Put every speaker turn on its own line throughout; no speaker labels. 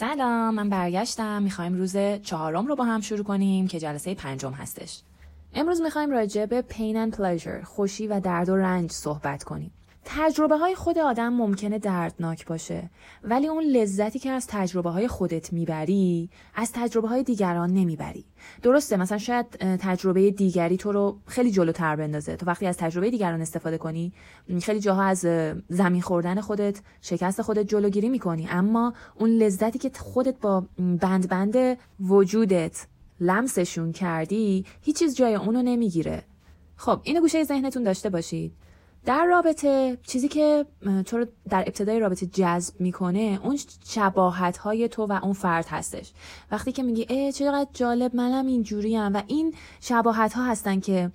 سلام من برگشتم. می‌خوایم روز چهارم رو با هم شروع کنیم که جلسه پنجم هستش. امروز می‌خوایم راجع به pain and pleasure خوشی و درد و رنج صحبت کنیم. تجربه های خود آدم ممکنه دردناک باشه ولی اون لذتی که از تجربه های خودت می‌بری از تجربه های دیگران نمی‌بری. درسته مثلا شاید تجربه دیگری تو رو خیلی جلوتر بندازه. تو وقتی از تجربه دیگران استفاده کنی خیلی جاها از زمین خوردن خودت شکست خودت جلوگیری می‌کنی. اما اون لذتی که خودت با بند بند وجودت لمسشون کردی هیچ چیز جای اونو نمی‌گیره. خب اینو گوشه ذهنتون داشته باشید. در رابطه چیزی که تو رو در ابتدای رابطه جذب می‌کنه اون شباهت های تو و اون فرد هستش. وقتی که میگی ای چقدر جالب منم اینجوریم و این شباهت ها هستن که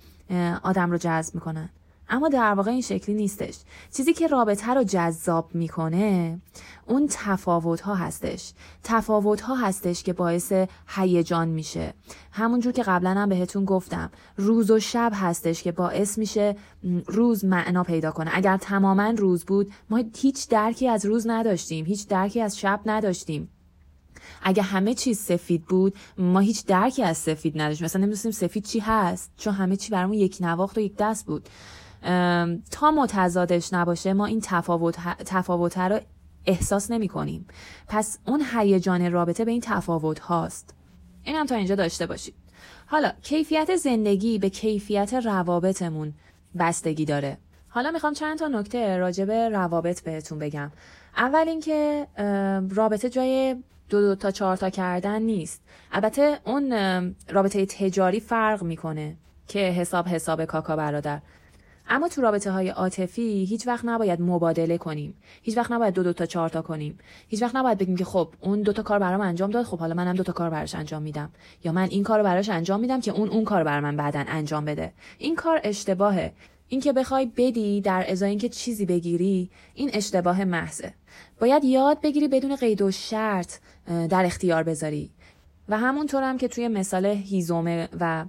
آدم رو جذب می‌کنن. اما در واقع این شکلی نیستش. چیزی که رابطه رو جذاب می‌کنه اون تفاوت ها هستش. تفاوت ها هستش که باعث هیجان میشه. همونجور که قبلا هم بهتون گفتم روز و شب هستش که باعث میشه روز معنا پیدا کنه. اگر تماما روز بود ما هیچ درکی از روز نداشتیم هیچ درکی از شب نداشتیم. اگه همه چیز سفید بود ما هیچ درکی از سفید نداشتیم. مثلا نمی‌دونستیم سفید چی هست چون همه چی برامون یک نواخت و یک دست بود. تا متضادش نباشه ما این تفاوت, تفاوت رو احساس نمی کنیم. پس اون هیجان رابطه به این تفاوت هاست. این هم تا اینجا داشته باشید. حالا کیفیت زندگی به کیفیت روابطمون بستگی داره. حالا می‌خوام چند تا نکته راجع به روابط بهتون بگم. اول اینکه رابطه جای دو دو تا چهار تا کردن نیست. البته اون رابطه تجاری فرق می‌کنه که حساب حساب کاکا برادر. اما تو رابطه های عاطفی هیچ وقت نباید مبادله کنیم. هیچ وقت نباید دو دو تا چهار تا کنیم. هیچ وقت نباید بگیم که خب اون دو تا کار برام انجام داد خب حالا منم دو تا کار براش انجام میدم. یا من این کار براش انجام میدم که اون اون کار بر من بعدا انجام بده. این کار اشتباهه. اینکه بخوای بدی در ازای اینکه چیزی بگیری این اشتباه محضه. باید یاد بگیری بدون قید و شرط در اختیار بذاری. و همونطور هم که توی مثال هیزومه و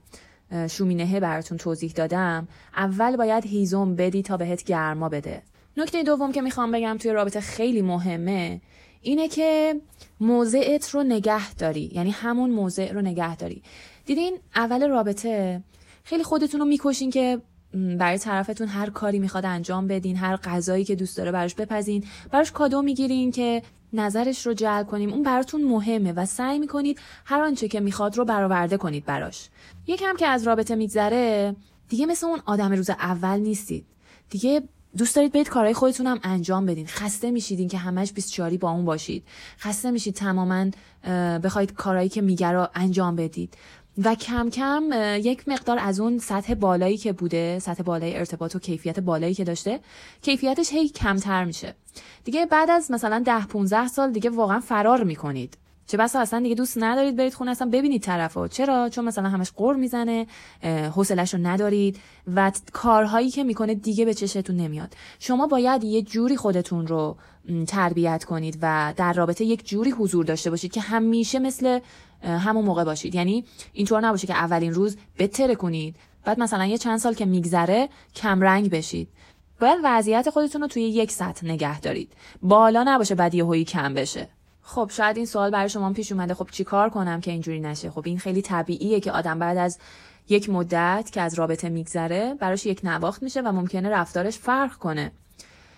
شومینهه براتون توضیح دادم. اول باید هیزم بدی تا بهت گرما بده. نکته دوم که می‌خوام بگم توی رابطه خیلی مهمه اینه که موضعت رو نگه داری. یعنی همون موضع رو نگه داری. دیدین اول رابطه خیلی خودتون رو می‌کشین که برای طرفتون هر کاری می‌خواد انجام بدین هر غذایی که دوست داره براش بپزین براش کادو می‌گیرین که نظرش رو جلب کنیم. اون براتون مهمه و سعی می‌کنید هر آنچه که می‌خواد رو برآورده کنید براش. یکم که از رابطه میگذره دیگه مثل اون آدم روز اول نیستید. دیگه دوست دارید برید کارهای خودتون هم انجام بدین. خسته میشیدین که همش 24 با اون باشید. خسته میشید تماما بخواید کارهایی که میگه رو انجام بدید. و کم کم یک مقدار از اون سطح بالایی که بوده سطح بالای ارتباط و کیفیت بالایی که داشته کیفیتش هی کمتر میشه. دیگه بعد از مثلا ده 15 سال دیگه واقعا فرار می‌کنید. چه بسا اصلا دیگه دوست ندارید برید خونه اصلا ببینید طرفو. چرا؟ چون مثلا همش قر می‌زنه حوصلش رو ندارید و کارهایی که می‌کنه دیگه به چشتون نمیاد. شما باید یه جوری خودتون رو تربیت کنید و در رابطه یک جوری حضور داشته باشید که همیشه مثل همون موقع باشید. یعنی اینطور نباشه که اولین روز بتره کنید بعد مثلا یه چند سال که میگذره کم رنگ بشید. باید وضعیت خودتون رو توی یک سطح نگه دارید. بالا نباشه بعد یه کم بشه. خب شاید این سوال برای شما پیش اومده. خب چی کار کنم که اینجوری نشه؟ خب این خیلی طبیعیه که آدم بعد از یک مدت که از رابطه میگذره براش یک نواخت میشه و ممکنه رفتارش فرق کنه.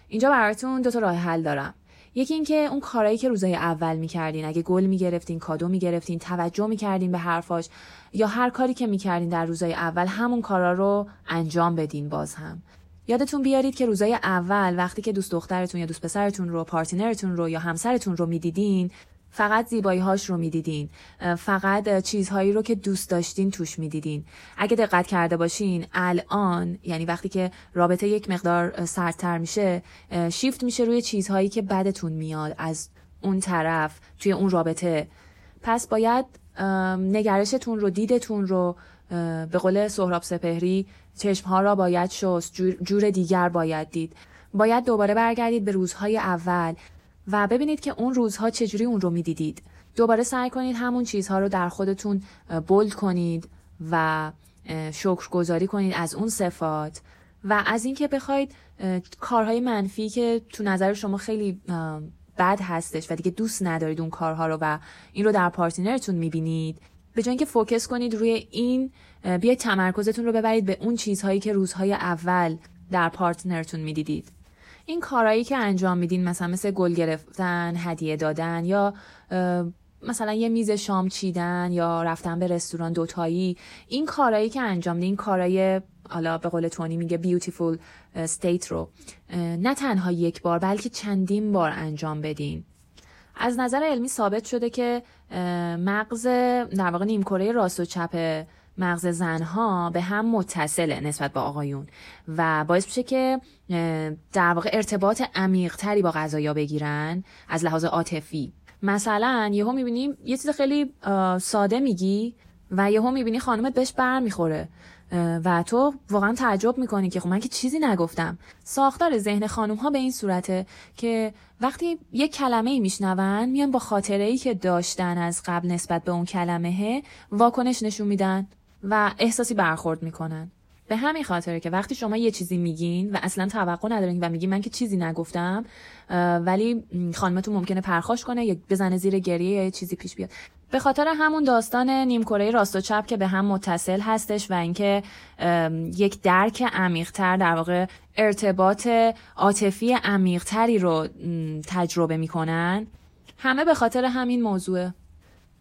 اینجا براتون دو تا راه حل دارم. یکی اینکه اون کارهایی که روزای اول می‌کردین اگه گل می‌گرفتین کادو می‌گرفتین توجه می‌کردین به حرفاش یا هر کاری که می‌کردین در روزای اول همون کارا رو انجام بدین باز هم. یادتون بیارید که روزای اول وقتی که دوست دخترتون یا دوست پسرتون رو پارتنرتون رو یا همسرتون رو می‌دیدین فقط زیبایی هاش رو می‌دیدین. فقط چیزهایی رو که دوست داشتین توش می‌دیدین. اگه دقت کرده باشین الان یعنی وقتی که رابطه یک مقدار سردتر میشه شیفت میشه روی چیزهایی که بدتون میاد از اون طرف توی اون رابطه. پس باید نگرشتون رو دیدتون رو به قول سهراب سپهری چشمها را باید شست جور دیگر باید دید. باید دوباره برگردید به روزهای اول. و ببینید که اون روزها چجوری اون رو می‌دیدید. دوباره سعی کنید همون چیزها رو در خودتون بولد کنید و شکرگزاری کنید از اون صفات و از اینکه بخواید کارهای منفی که تو نظر شما خیلی بد هستش و دیگه دوست ندارید اون کارها رو و این رو در partner تون می‌بینید به جای اینکه focus کنید روی این بیاید تمرکزتون رو ببرید به اون چیزهایی که روزهای اول در partner تون می‌دیدید. این کارهایی که انجام میدین مثلا مثل گل گرفتن هدیه دادن یا مثلا یه میز شام چیدن یا رفتن به رستوران دوتایی این کارهایی که انجام میدین کارهای حالا به قول تونی میگه بیوتیفول استیت رو نه تنها یک بار بلکه چندین بار انجام بدین. از نظر علمی ثابت شده که مغز در واقع نیمکره راست و چپ مغز زنها به هم متصله نسبت به آقایون و باعث میشه که در واقع ارتباط عمیقتری با غذایا بگیرن از لحاظ عاطفی. مثلا یهو می‌بینیم یه چیز خیلی ساده میگی و یهو می‌بینی خانومت بهش بر می‌خوره و تو واقعا تعجب می‌کنی که خب من که چیزی نگفتم. ساختار ذهن خانوم ها به این صورته که وقتی یک کلمه ای میشنون میان با خاطره ای که داشتن از قبل نسبت به اون کلمه واکنش نشون میدن. و احساسی برخورد می‌کنن. به همین خاطره که وقتی شما یه چیزی میگین و اصلا توقع ندارین و میگین من که چیزی نگفتم ولی خانمتون ممکنه پرخاش کنه یا بزنه زیر گریه یا یه چیزی پیش بیاد. به خاطر همون داستان نیمکره راست و چپ که به هم متصل هستش و اینکه یک درک عمیقتر در واقع ارتباط عاطفی عمیقتری رو تجربه می‌کنن. همه به خاطر همین موضوعه.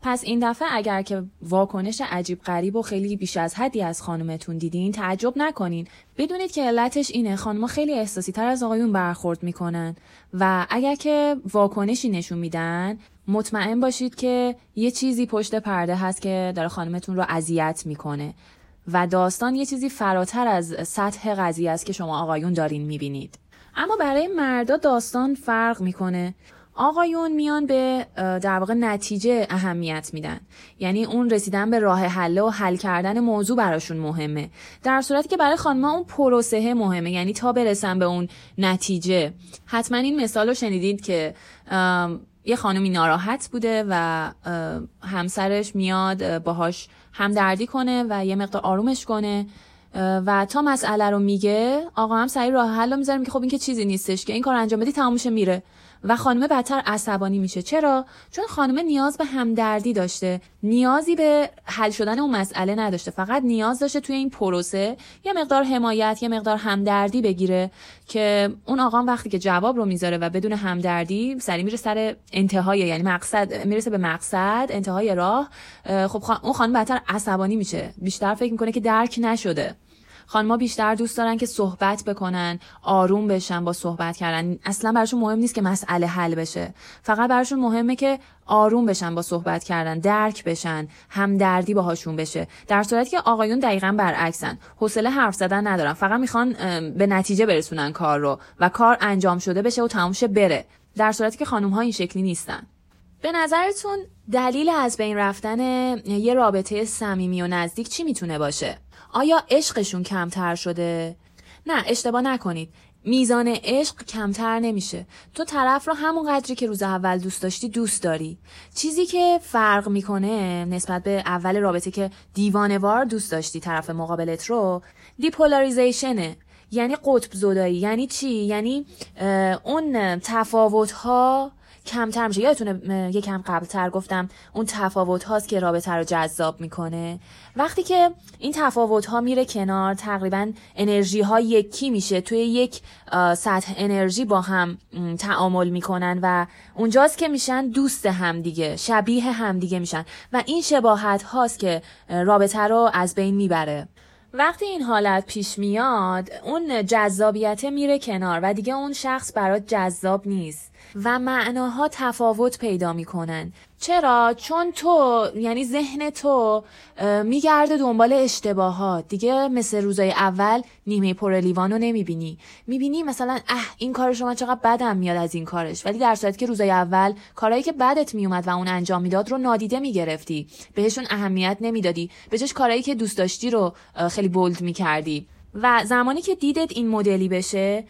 پس این دفعه اگر که واکنش عجیب غریب و خیلی بیش از حدی از خانومتون دیدین تعجب نکنین. بدونید که علتش اینه خانم خیلی احساسی تر از آقایون برخورد می‌کنن. و اگر که واکنشی نشون میدن مطمئن باشید که یه چیزی پشت پرده هست که داره خانمتون رو اذیت می‌کنه. و داستان یه چیزی فراتر از سطح قضیه است که شما آقایون دارین می‌بینید. اما برای مردا داستان فرق می‌کنه. آقایون میان به در واقع نتیجه اهمیت میدن. یعنی اون رسیدن به راه حل و حل کردن موضوع براشون مهمه. در صورتی که برای خانمها اون پروسه مهمه. یعنی تا برسن به اون نتیجه. حتما این مثال رو شنیدید که یه خانمی ناراحت بوده و همسرش میاد باهاش همدردی کنه و یه مقدار آرومش کنه. و تا مسئله رو میگه آقا هم سعی راه حل رو می‌ذاره که خب این که چیزی نیستش که این کار انجام بدی تمامش میره. و خانم بدتر عصبانی میشه. چرا؟ چون خانم نیاز به همدردی داشته. نیازی به حل شدن اون مسئله نداشته. فقط نیاز داشته توی این پروسه یه مقدار حمایت یه مقدار همدردی بگیره که اون آقام وقتی که جواب رو می‌ذاره و بدون همدردی سری میره سر انتهای یعنی مقصد می‌رسه به مقصد انتهای راه خب اون خانم بدتر عصبانی میشه. بیشتر فکر می‌کنه که درک نشده. خانما بیشتر دوست دارن که صحبت بکنن آروم بشن با صحبت کردن. اصلا براشون مهم نیست که مسئله حل بشه. فقط براشون مهمه که آروم بشن با صحبت کردن درک بشن همدردی باهاشون بشه. در صورتی که آقایون دقیقا برعکسن. حوصله حرف زدن ندارن. فقط می‌خوان به نتیجه برسونن کار رو و کار انجام شده بشه و تموم بره. در صورتی که خانم ها این شکلی نیستن. به نظرتون دلیل از بین رفتن یه رابطه صمیمی و نزدیک چی می‌تونه باشه؟ آیا عشقشون کمتر شده؟ نه اشتباه نکنید. میزان عشق کمتر نمیشه. تو طرف رو همون قدری که روز اول دوست داشتی دوست داری. چیزی که فرق می‌کنه نسبت به اول رابطه که دیوانوار دوست داشتی طرف مقابلت رو دیپولاریزیشنه یعنی قطب زدایی. یعنی چی؟ یعنی اون تفاوت ها کمتر میشه. یادتونه یکم قبلتر گفتم اون تفاوت هاست که رابطه رو جذاب می‌کنه. وقتی که این تفاوت ها میره کنار تقریبا انرژی ها یکی میشه. توی یک سطح انرژی با هم تعامل می‌کنن و اونجاست که میشن دوست همدیگه شبیه همدیگه میشن. و این شباهت هاست که رابطه رو از بین می‌بره. وقتی این حالت پیش میاد اون جذابیت میره کنار و دیگه اون شخص برات جذاب نیست. و معناها تفاوت پیدا می‌کنن. چرا؟ چون تو یعنی ذهن تو میگرده دنبال اشتباهات. دیگه مثل روزای اول نیمه پر لیوان رو نمی‌بینی. می‌بینی مثلا اه این کار شما چقدر بدم میاد از این کارش. ولی در صورتی که روزای اول کارهایی که بدت میومد و اون انجام می‌داد رو نادیده می‌گرفتی. بهشون اهمیت نمی‌دادی. به جاش کارهایی که دوست داشتی رو خیلی بولد می‌کردی. و زمانی که دیدت این مدلی بشه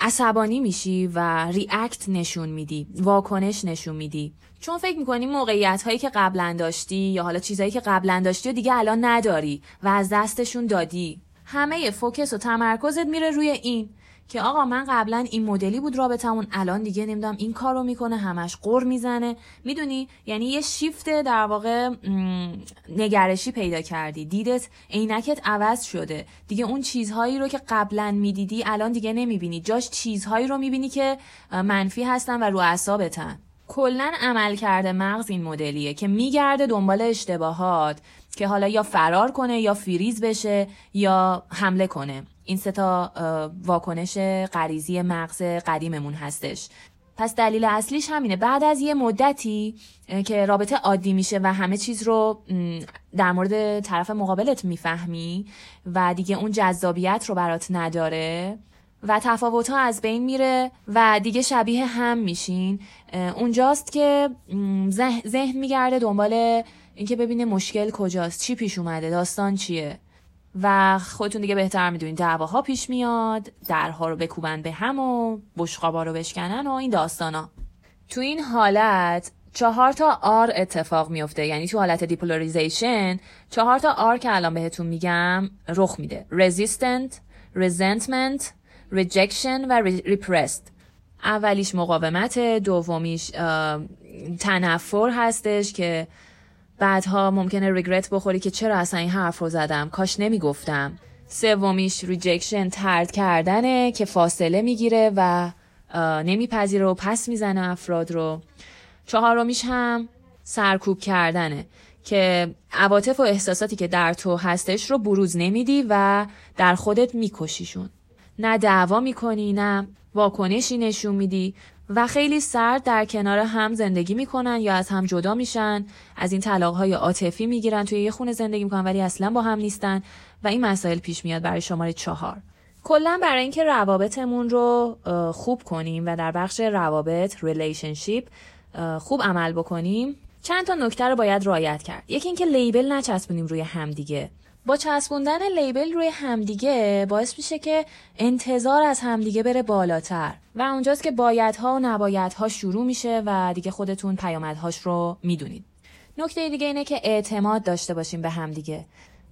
عصبانی میشی و ریاکت نشون میدی واکنش نشون میدی. چون فکر می‌کنی موقعیت هایی که قبلا داشتی یا حالا چیزهایی که قبلا داشتی و دیگه الان نداری و از دستشون دادی. همه فوکس و تمرکزت میره روی این. که آقا من قبلا این مدلی بود رابطمون الان دیگه نمی‌دونم این کارو می‌کنه همش قر می‌زنه. می‌دونی؟ یعنی یه شیفت در واقع نگرشی پیدا کردی. دیدت عینکت عوض شده. دیگه اون چیزهایی رو که قبلا می‌دیدی الان دیگه نمی‌بینی. جاش چیزهایی رو می‌بینی که منفی هستن و رو اعصابتن. کلا عمل کرده مغز این مدلیه که میگرده دنبال اشتباهات که حالا یا فرار کنه یا فریز بشه یا حمله کنه. این سه تا واکنش غریزی مغز قدیممون هستش. پس دلیل اصلیش همینه. بعد از یه مدتی که رابطه عادی میشه و همه چیز رو در مورد طرف مقابلت می‌فهمی و دیگه اون جذابیت رو برات نداره و تفاوت ها از بین میره و دیگه شبیه هم میشین. اونجاست که ذهن میگرده دنبال اینکه ببینه مشکل کجاست چی پیش اومده داستان چیه. و خودتون دیگه بهتر می‌دونین دعواها پیش میاد درها رو بکوبن به هم و بشقابا رو بشکنن و این داستانا. تو این حالت چهار تا R اتفاق میفته یعنی تو حالت depolarization چهار تا R که الان بهتون میگم رخ میده. Resistant, resentment, rejection و repressed. اولیش مقاومت دومیش تنفر هستش که بعدها ممکنه regret بخوری که چرا اصلا این حرف رو زدم. کاش نمی‌گفتم. سومیش rejection طرد کردنه که فاصله می‌گیره و نمیپذیره و پس می‌زنه افراد رو. چهارمیش هم سرکوب کردنه که عواطف و احساساتی که در تو هستش رو بروز نمیدی و در خودت میکشیشون. نه دعوا می‌کنی نه واکنشی نشون میدی. و خیلی سرد در کنار هم زندگی می‌کنن یا از هم جدا میشن. از این طلاقهای عاطفی می‌گیرن توی یه خونه زندگی می‌کنن ولی اصلا با هم نیستن و این مسائل پیش میاد برای شماره چهار. کلا برای اینکه روابطمون رو خوب کنیم و در بخش روابط relationship خوب عمل بکنیم چند تا نکته رو باید رعایت کرد. یکی اینکه label نچسبونیم روی همدیگه. با چسبوندن label روی همدیگه باعث میشه که انتظار از همدیگه بره بالاتر. و اونجاست که بایدها و نبایدها شروع میشه و دیگه خودتون پیامدهاش رو می‌دونید. نکته دیگه اینه که اعتماد داشته باشیم به همدیگه.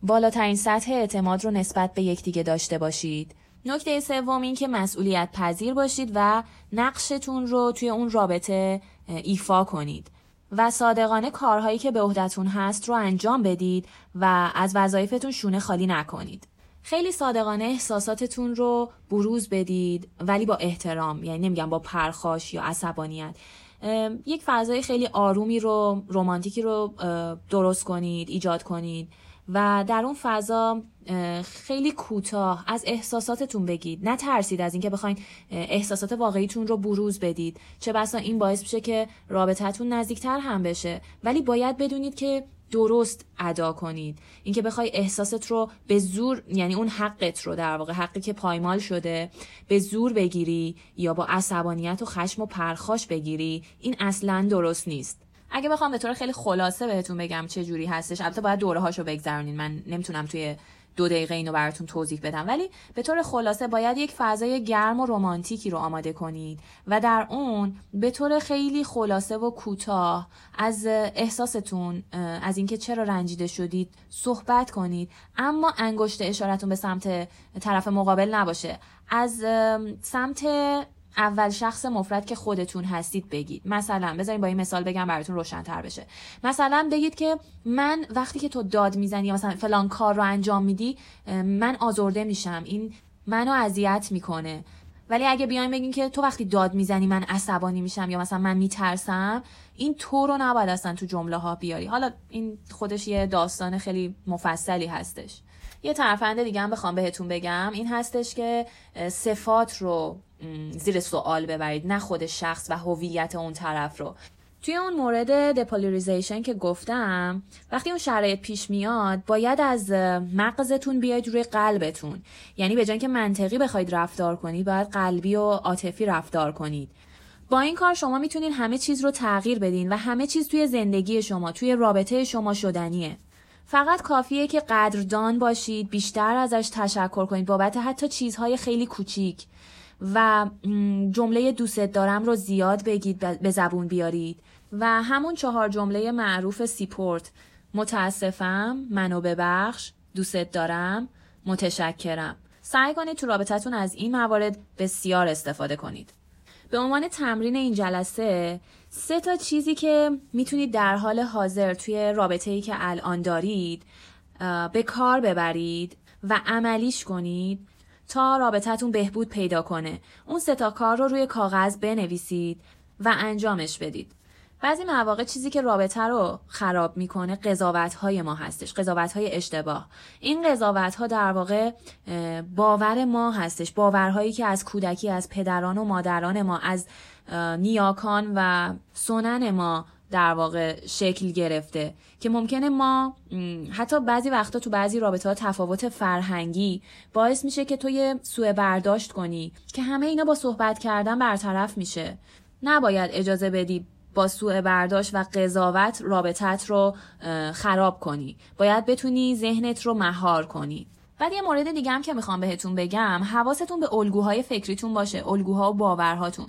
بالاترین سطح اعتماد رو نسبت به یکدیگه داشته باشید. نکته سوم این که مسئولیت پذیر باشید و نقشتون رو توی اون رابطه ایفا کنید. و صادقانه کارهایی که به عهدهتون هست رو انجام بدید و از وظایفتون شونه خالی نکنید. خیلی صادقانه احساساتتون رو بروز بدید ولی با احترام یعنی نمیگم با پرخاش یا عصبانیت یک فضای خیلی آرومی رو رومانتیکی رو درست کنید ایجاد کنید و در اون فضا خیلی کوتاه از احساساتتون بگید. نه ترسید از اینکه بخواین احساسات واقعیتون رو بروز بدید. چه بسا این باعث بشه که رابطتون نزدیکتر هم بشه. ولی باید بدونید که درست ادا کنید. اینکه بخوای احساست رو به زور یعنی اون حقت رو در واقع حقی که پایمال شده به زور بگیری یا با عصبانیت و خشم و پرخاش بگیری این اصلا درست نیست. اگه بخوام به طور خیلی خلاصه بهتون بگم چه جوری هستش البته باید دوره هاشو بگذرونین. من نمی‌تونم توی دو دقیقه اینو براتون توضیح بدم. ولی به طور خلاصه باید یک فضای گرم و رمانتیکی رو آماده کنید و در اون به طور خیلی خلاصه و کوتاه از احساستون از اینکه چرا رنجیده شدید صحبت کنید اما انگشت اشارتون به سمت طرف مقابل نباشه. از سمت اول شخص مفرد که خودتون هستید بگید. مثلا بذارین با این مثال بگم براتون روشنتر بشه. مثلا بگید که من وقتی که تو داد می‌زنی یا مثلا فلان کار رو انجام میدی من آزرده میشم. این منو اذیت می‌کنه. ولی اگه بیایم بگین که تو وقتی داد می‌زنی من عصبانی میشم یا مثلا من میترسم این تو رو نباید اصلا تو جمله ها بیاری. حالا این خودش یه داستان خیلی مفصلی هستش. یه ترفند دیگه هم بخوام بهتون بگم. این هستش که صفات رو زیر سوال ببرید نه خود شخص و هویت اون طرف رو. توی اون مورد دپولیریزیشن که گفتم وقتی اون شرایط پیش میاد باید از مغزتون بیاید روی قلبتون. یعنی به جای که منطقی بخواید رفتار کنید باید قلبی و عاطفی رفتار کنید. با این کار شما می‌تونید همه چیز رو تغییر بدین و همه چیز توی زندگی شما توی رابطه شما شدنیه. فقط کافیه که قدردان باشید بیشتر ازش تشکر کنید بابت حتی چیزهای خیلی کوچیک. و جمله دوست دارم رو زیاد بگید به زبون بیارید. و همون چهار جمله معروف سیپورت. متاسفم منو ببخش دوست دارم متشکرم. سعی کنید تو رابطتون از این موارد بسیار استفاده کنید. به عنوان تمرین این جلسه سه تا چیزی که می‌تونید در حال حاضر توی رابطه ای که الان دارید به کار ببرید و عملیش کنید. تا رابطتون بهبود پیدا کنه. اون سه تا کار رو روی کاغذ بنویسید و انجامش بدید. بعضی مواقع چیزی که رابطه رو خراب می‌کنه قضاوت های ما هستش قضاوت های اشتباه. این قضاوت ها در واقع باور ما هستش. باورهایی که از کودکی از پدران و مادران ما از نیاکان و سنن ما در واقع شکل گرفته که ممکنه ما حتی بعضی وقتا تو بعضی رابطه ها تفاوت فرهنگی باعث میشه که تو یه سوء برداشت کنی که همه اینا با صحبت کردن برطرف میشه. نباید اجازه بدی با سوء برداشت و قضاوت رابطت رو خراب کنی. باید بتونی ذهنت رو مهار کنی. بعد یه مورد دیگه هم که می‌خوام بهتون بگم حواستون به الگوهای فکریتون باشه الگوها و باورهاتون.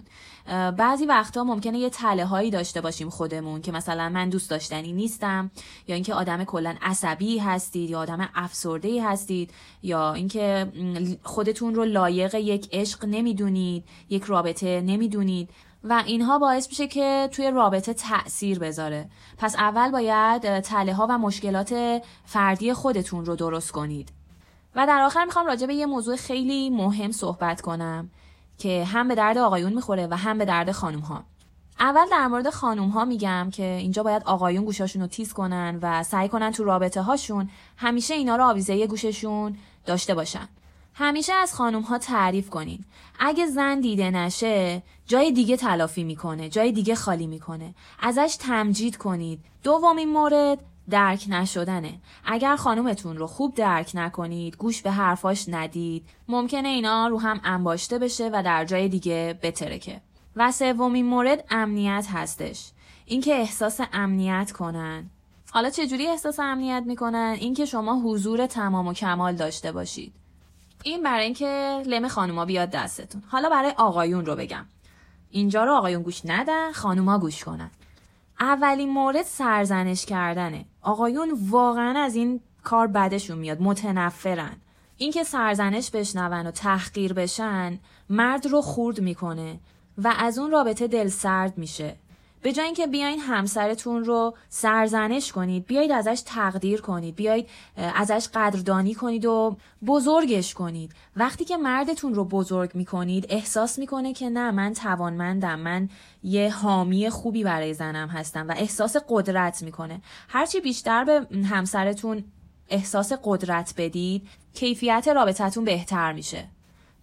بعضی وقتا ممکنه یه تله هایی داشته باشیم خودمون که مثلا من دوست داشتنی نیستم یا اینکه آدم کلا عصبی هستید یا آدم افسرده هستید یا اینکه خودتون رو لایق یک عشق نمی‌دونید یک رابطه نمی‌دونید. و اینها باعث میشه که توی رابطه تاثیر بذاره. پس اول باید تله ها و مشکلات فردی خودتون رو درست کنید. و در آخر می‌خوام راجع به یه موضوع خیلی مهم صحبت کنم که هم به درد آقایون می‌خوره و هم به درد خانوم ها اول در مورد خانوم ها میگم که اینجا باید آقایون گوشاشون رو تیز کنن و سعی کنن تو رابطه هاشون همیشه اینا رو آویزه گوششون داشته باشن. همیشه از خانوم ها تعریف کنین. اگه زن دیده نشه جای دیگه تلافی می‌کنه جای دیگه خالی می‌کنه. ازش تمجید کنید. دومین مورد درک نشدنه. اگر خانومتون رو خوب درک نکنید گوش به حرفاش ندید ممکنه اینا رو هم انباشته بشه و در جای دیگه بترکه. و سومین مورد امنیت هستش. اینکه احساس امنیت کنن. حالا چجوری احساس امنیت می‌کنن؟ اینکه شما حضور تمام و کمال داشته باشید. این برای اینکه لم خانوما بیاد دستتون. حالا برای آقایون رو بگم. اینجا رو آقایون گوش ندن خانوما گوش کنن. اولین مورد سرزنش کردنه. آقایون واقعا از این کار بدشون میاد متنفرن. اینکه سرزنش بشنون و تحقیر بشن مرد رو خورد می‌کنه و از اون رابطه دل سرد میشه. به جای اینکه بیاین همسرتون رو سرزنش کنید بیایید ازش تقدیر کنید بیایید ازش قدردانی کنید و بزرگش کنید. وقتی که مردتون رو بزرگ می‌کنید احساس می‌کنه که نه من توانمندم من یه حامی خوبی برای زنم هستم و احساس قدرت می‌کنه. هرچی بیشتر به همسرتون احساس قدرت بدید کیفیت رابطتون بهتر میشه.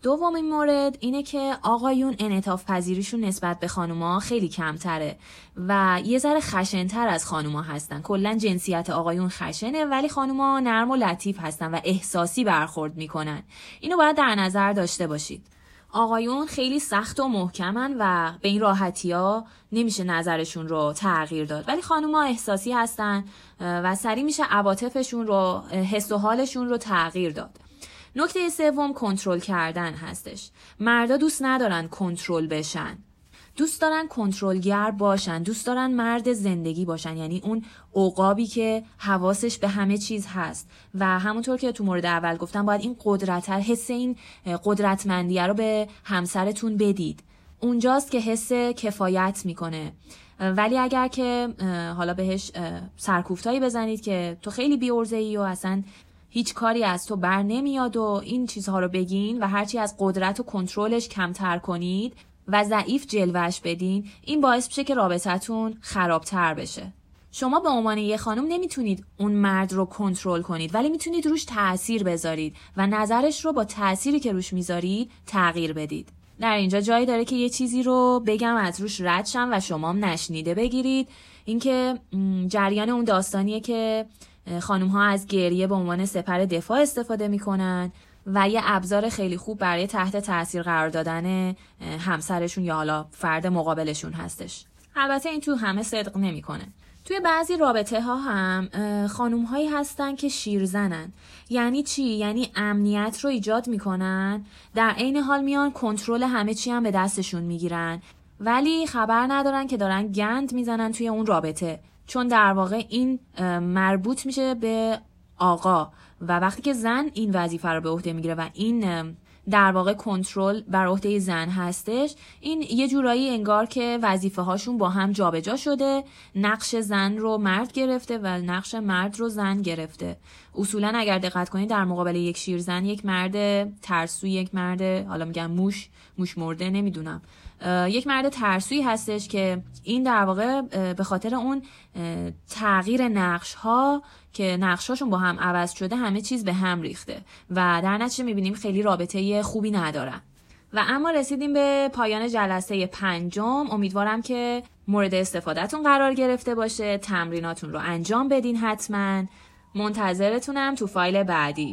دومین مورد اینه که آقایون انعطاف پذیریشون نسبت به خانوما خیلی کمتره و یه ذره خشنتر از خانوما هستن. کلا جنسیت آقایون خشنه ولی خانوما نرم و لطیف هستن و احساسی برخورد می‌کنن. اینو باید در نظر داشته باشید. آقایون خیلی سخت و محکمن و به این راحتی ها نمیشه نظرشون رو تغییر داد. ولی خانوما احساسی هستن و سریع میشه عواطفشون رو حس و حالشون رو تغییر داد. نکته سوم کنترل کردن هستش. مردا دوست ندارن کنترل بشن. دوست دارن کنترلگر باشن. دوست دارن مرد زندگی باشن. یعنی اون عقابی که حواسش به همه چیز هست. و همونطور که تو مورد اول گفتم باید این قدرت حس این قدرتمندیه رو به همسرتون بدید. اونجاست که حس کفایت می‌کنه. ولی اگر که حالا بهش سرکوفتایی بزنید که تو خیلی بیورزه ای و اصلا هیچ کاری از تو بر نمیاد و این چیزها رو بگین و هرچی از قدرت و کنترلش کمتر کنید و ضعیف جلوش بدین این باعث میشه که رابطتون خرابتر بشه. شما به عنوان یه خانم نمی‌تونید اون مرد رو کنترل کنید ولی می‌تونید روش تاثیر بذارید و نظرش رو با تأثیری که روش می‌ذارید تغییر بدید. در اینجا جایی داره که یه چیزی رو بگم از روش رد شم و شما نشنیده بگیرید. اینکه جریان اون داستانیه که خانم ها از گریه به عنوان سپر دفاع استفاده می‌کنن و یه ابزار خیلی خوب برای تحت تاثیر قرار دادن همسرشون یا حالا فرد مقابلشون هستش. البته این تو همه صدق نمی‌کنه. توی بعضی رابطه ها هم خانوم هایی هستن که شیرزنن. یعنی چی؟ یعنی امنیت رو ایجاد می‌کنن در عین حال میان کنترل همه چی هم به دستشون می‌گیرن. ولی خبر ندارن که دارن گند می‌زنن توی اون رابطه. چون در واقع این مربوط میشه به آقا و وقتی که زن این وظیفه رو به عهده می‌گیره و این در واقع کنترل بر عهده زن هستش این یه جورایی انگار که وظیفه هاشون با هم جابجا شده نقش زن رو مرد گرفته و نقش مرد رو زن گرفته. اصولا اگر دقت کنید در مقابل یک شیرزن یک مرد ترسو یک مرد حالا میگم موش موش مرده نمی‌دونم. یک مرد ترسویی هستش که این در واقع به خاطر اون تغییر نقش ها که نقشاشون با هم عوض شده همه چیز به هم ریخته و در نتیجه می‌بینیم خیلی رابطه خوبی ندارن. و اما رسیدیم به پایان جلسه پنجم. امیدوارم که مورد استفادهتون قرار گرفته باشه. تمریناتون رو انجام بدین حتما. منتظرتونم تو فایل بعدی.